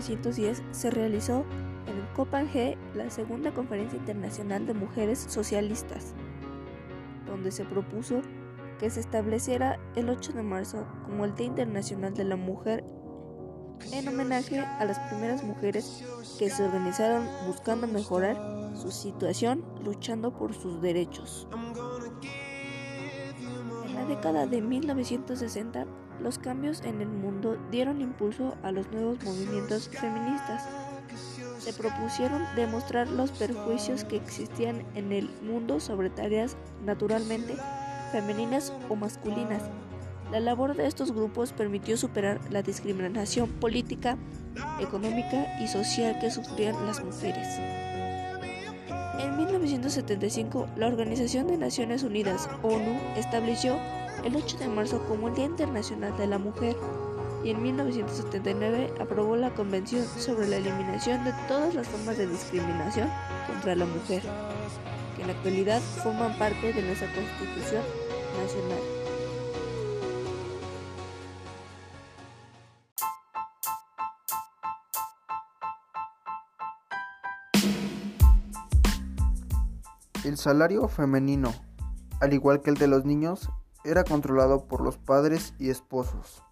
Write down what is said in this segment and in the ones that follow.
1910 se realizó en Copenhague la segunda conferencia internacional de mujeres socialistas, donde se propuso que se estableciera el 8 de marzo como el Día Internacional de la Mujer en homenaje a las primeras mujeres que se organizaron buscando mejorar su situación luchando por sus derechos. La década de 1960, los cambios en el mundo dieron impulso a los nuevos movimientos feministas. Se propusieron demostrar los perjuicios que existían en el mundo sobre tareas naturalmente femeninas o masculinas. La labor de estos grupos permitió superar la discriminación política, económica y social que sufrían las mujeres. En 1975, la Organización de Naciones Unidas, ONU, estableció el 8 de marzo como el Día Internacional de la Mujer y en 1979 aprobó la Convención sobre la Eliminación de todas las formas de discriminación contra la mujer en la actualidad forman parte de nuestra Constitución Nacional. El salario femenino, al igual que el de los niños, era controlado por los padres y esposos.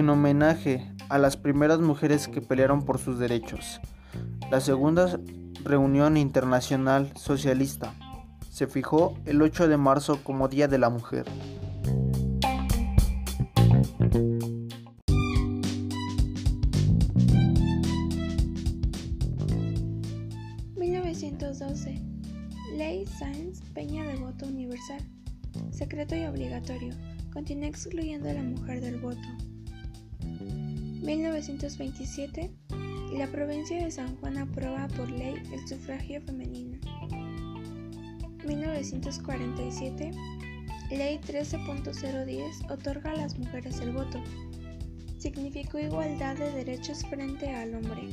en homenaje a las primeras mujeres que pelearon por sus derechos. La segunda reunión internacional socialista se fijó el 8 de marzo como Día de la Mujer. ...1912... Ley Sáenz Peña de voto universal, secreto y obligatorio, continúa excluyendo a la mujer del voto. 1927, la provincia de San Juan aprueba por ley el sufragio femenino. 1947, Ley 13.010 otorga a las mujeres el voto. Significó igualdad de derechos frente al hombre.